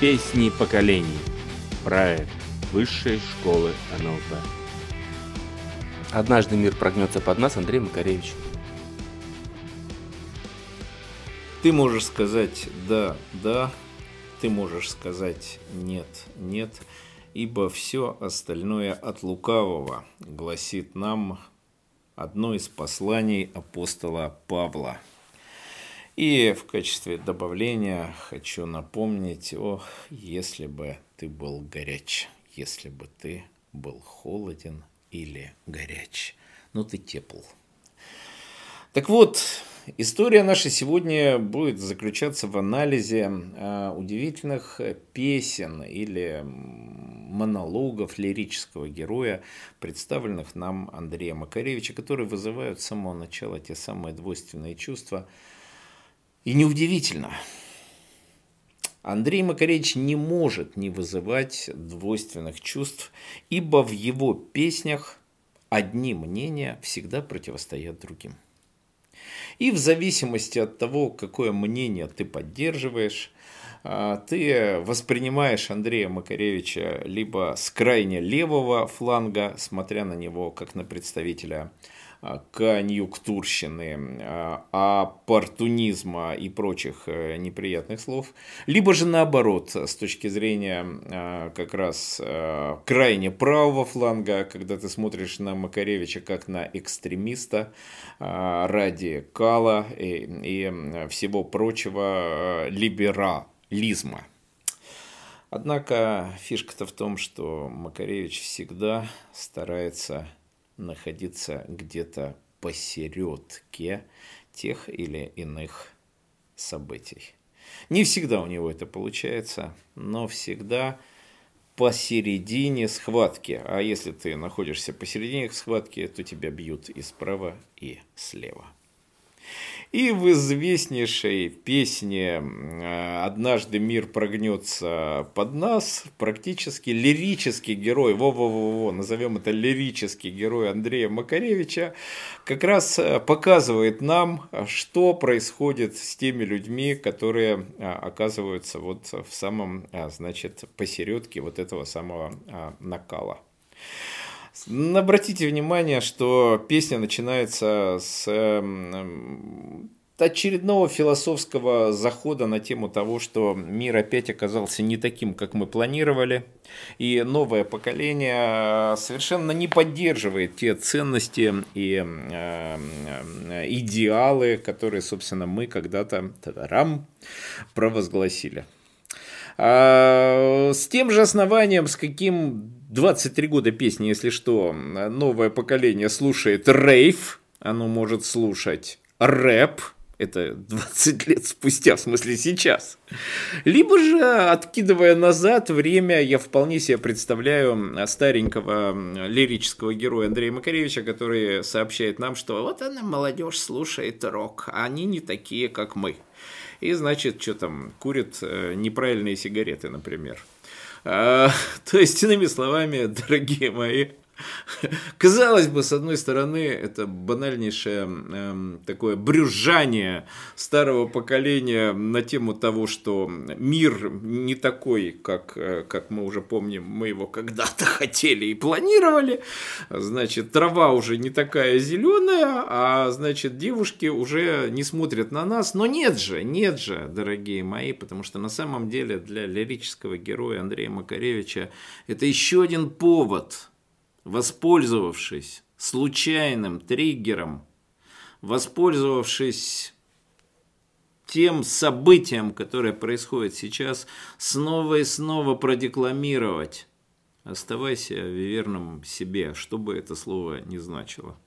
Песни поколений. Проект Высшей школы НЛП. Однажды мир прогнется под нас, Андрей Макаревич. Ты можешь сказать «да, да», ты можешь сказать «нет, нет», ибо все остальное от лукавого, гласит нам одно из посланий апостола Павла. И в качестве добавления хочу напомнить, о, если бы ты был горяч, если бы ты был холоден или горяч, ну ты тепл. Так вот, история наша сегодня будет заключаться в анализе а, удивительных песен или монологов лирического героя, представленных нам Андреем Макаревича, которые вызывают с самого начала те самые двойственные чувства – и неудивительно, Андрей Макаревич не может не вызывать двойственных чувств, ибо в его песнях одни мнения всегда противостоят другим. И в зависимости от того, какое мнение ты поддерживаешь, ты воспринимаешь Андрея Макаревича либо с крайне левого фланга, смотря на него как на представителя а, конъюнктурщины, а, оппортунизма и прочих э, неприятных слов, либо же наоборот, с точки зрения а, как раз крайне правого фланга, когда ты смотришь на Макаревича как на экстремиста ради кала и, и всего прочего либерализма. Однако фишка-то в том, что Макаревич всегда старается находиться где-то посередке тех или иных событий. Не всегда у него это получается, но всегда посередине схватки. А если ты находишься посередине схватки, то тебя бьют и справа, и слева. И в известнейшей песне э, «Однажды мир прогнется под нас» практически лирический герой, во-во-во, назовем это лирический герой Андрея Макаревича, как раз э, показывает нам, что происходит с теми людьми, которые э, оказываются вот в самом, значит, посередке вот этого самого накала. Обратите внимание, что песня начинается с эм, очередного философского захода на тему того, что мир опять оказался не таким, как мы планировали, и новое поколение совершенно не поддерживает те ценности и э, идеалы, которые, собственно, мы когда-то рам провозгласили. А, с тем же основанием, с каким 23 года песни, если что, новое поколение слушает рейв, оно может слушать рэп, это 20 лет спустя, в смысле сейчас. Либо же, откидывая назад время, я вполне себе представляю старенького лирического героя Андрея Макаревича, который сообщает нам, что вот она, молодежь, слушает рок, а они не такие, как мы и, значит, что там, курит э, неправильные сигареты, например. А, то есть, иными словами, дорогие мои, Казалось бы, с одной стороны, это банальнейшее э, такое брюзжание старого поколения на тему того, что мир не такой, как, э, как мы уже помним, мы его когда-то хотели и планировали. Значит, трава уже не такая зеленая, а значит, девушки уже не смотрят на нас. Но нет же, нет же, дорогие мои, потому что на самом деле для лирического героя Андрея Макаревича это еще один повод – воспользовавшись случайным триггером, воспользовавшись тем событием, которое происходит сейчас, снова и снова продекламировать. Оставайся верным себе, что бы это слово ни значило.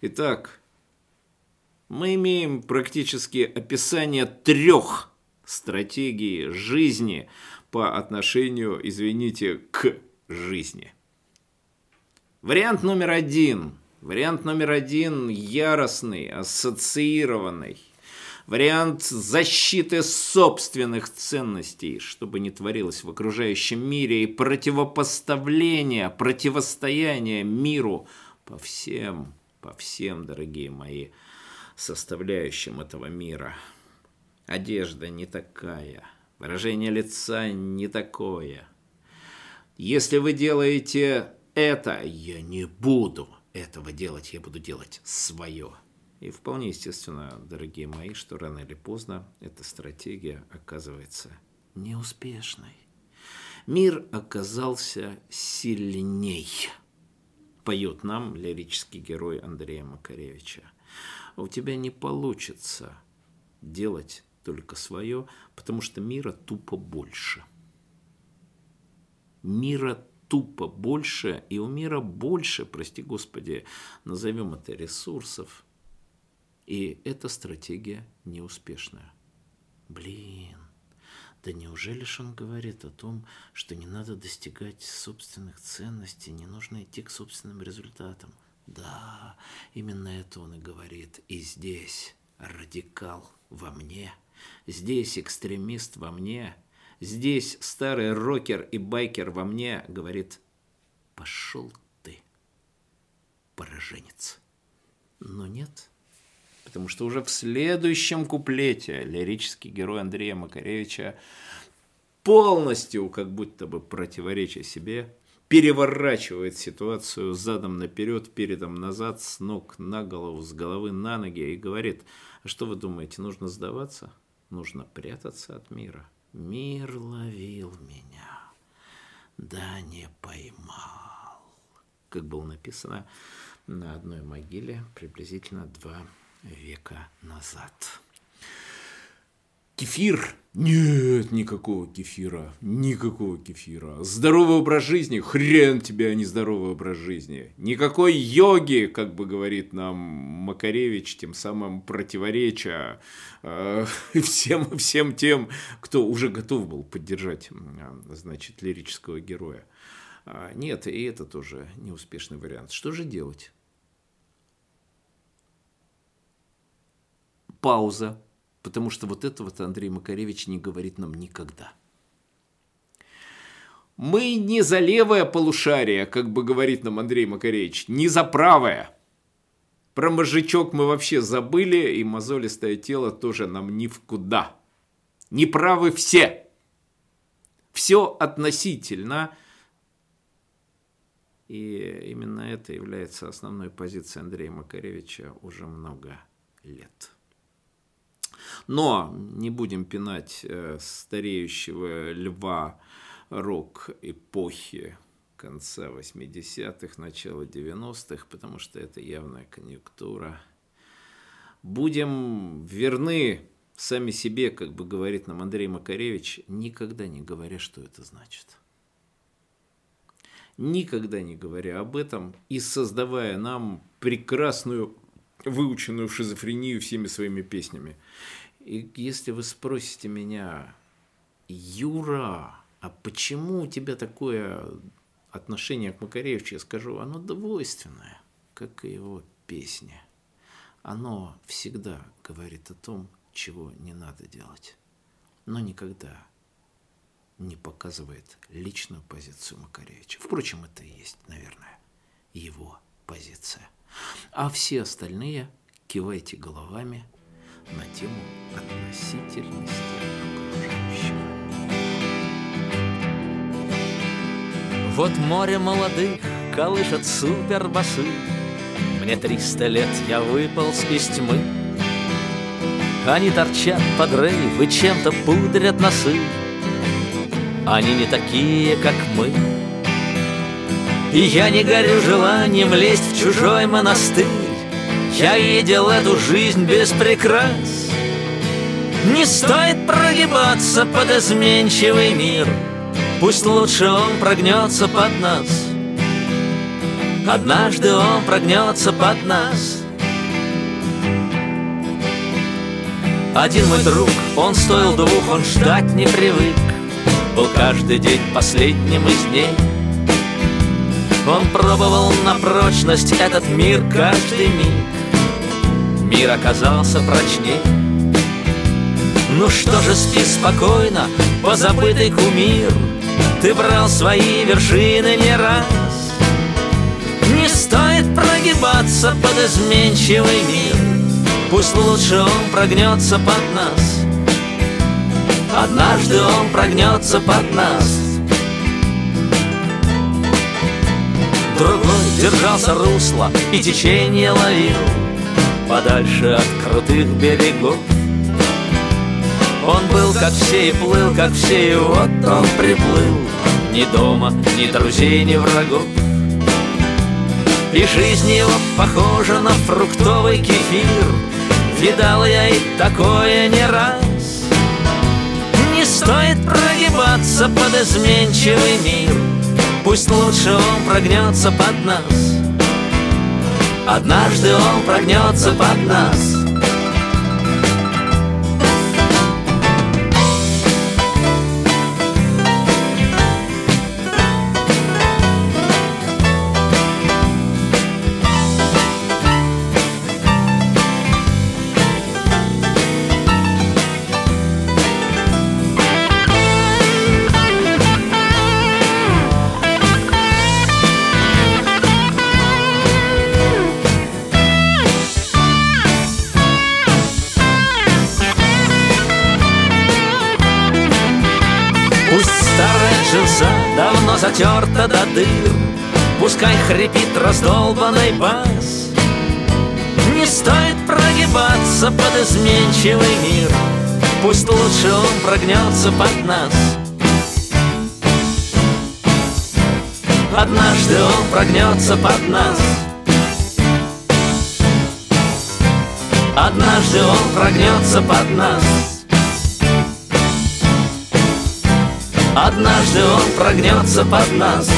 Итак, мы имеем практически описание трех стратегий жизни по отношению, извините, к жизни – Вариант номер один. Вариант номер один яростный, ассоциированный. Вариант защиты собственных ценностей, чтобы не творилось в окружающем мире, и противопоставления, противостояния миру по всем, по всем, дорогие мои, составляющим этого мира. Одежда не такая, Выражение лица не такое. Если вы делаете это, я не буду этого делать, я буду делать свое. И вполне естественно, дорогие мои, что рано или поздно эта стратегия оказывается неуспешной. Мир оказался сильней, поет нам лирический герой Андрея Макаревича. А у тебя не получится делать только свое, потому что мира тупо больше. Мира тупо больше, и у мира больше, прости господи, назовем это ресурсов, и эта стратегия неуспешная. Блин, да неужели ж он говорит о том, что не надо достигать собственных ценностей, не нужно идти к собственным результатам? Да, именно это он и говорит. И здесь радикал во мне, здесь экстремист во мне, здесь старый рокер и байкер во мне говорит «пошел ты, пораженец». Но нет, потому что уже в следующем куплете лирический герой Андрея Макаревича полностью, как будто бы противоречия себе, переворачивает ситуацию задом наперед, передом назад, с ног на голову, с головы на ноги и говорит, а что вы думаете, нужно сдаваться? Нужно прятаться от мира. Мир ловил меня, да не поймал. Как было написано на одной могиле приблизительно два века назад. Кефир? Нет, никакого кефира. Никакого кефира. Здоровый образ жизни? Хрен тебе, а не здоровый образ жизни. Никакой йоги, как бы говорит нам Макаревич, тем самым противоречия э, всем, всем тем, кто уже готов был поддержать, значит, лирического героя. А, нет, и это тоже неуспешный вариант. Что же делать? пауза, потому что вот этого-то Андрей Макаревич не говорит нам никогда. Мы не за левое полушарие, как бы говорит нам Андрей Макаревич, не за правое. Про мозжечок мы вообще забыли, и мозолистое тело тоже нам ни в куда. Не правы все. Все относительно. И именно это является основной позицией Андрея Макаревича уже много лет. Но не будем пинать э, стареющего льва рок-эпохи конца 80-х, начала 90-х, потому что это явная конъюнктура. Будем верны сами себе, как бы говорит нам Андрей Макаревич, никогда не говоря, что это значит. Никогда не говоря об этом и создавая нам прекрасную выученную шизофрению всеми своими песнями. И если вы спросите меня, Юра, а почему у тебя такое отношение к Макаревичу, я скажу, оно двойственное, как и его песни. Оно всегда говорит о том, чего не надо делать, но никогда не показывает личную позицию Макаревича. Впрочем, это и есть, наверное, его позиция. А все остальные кивайте головами – на тему относительности окружающего. Вот море молодых колышет супербасы. Мне триста лет, я выполз из тьмы. Они торчат под рейв и чем-то пудрят носы. Они не такие, как мы. И я не горю желанием лезть в чужой монастырь. Я видел эту жизнь без прикрас. Не стоит прогибаться под изменчивый мир. Пусть лучше он прогнется под нас. Однажды он прогнется под нас. Один мой друг, он стоил двух, он ждать не привык. Был каждый день последним из дней Он пробовал на прочность этот мир каждый миг. Мир оказался прочней. Ну что же, спи спокойно, позабытый кумир. Ты брал свои вершины не раз. Не стоит прогибаться под изменчивый мир. Пусть лучше он прогнется под нас. Однажды он прогнется под нас Другой держался русла и течение ловил Подальше от крутых берегов. Он был как все и плыл, как все, и вот он приплыл. Ни дома, ни друзей, ни врагов. И жизнь его похожа на фруктовый кефир. Видал я и такое не раз. Не стоит прогибаться под изменчивый мир Пусть лучше он прогнется под нас. Однажды он прогнется под нас затерта до дыр. Пускай хрипит раздолбанный бас. Не стоит прогибаться под изменчивый мир. Пусть лучше он прогнется под нас. Однажды он прогнется под нас. Однажды он прогнется под нас Однажды он прогнется под нас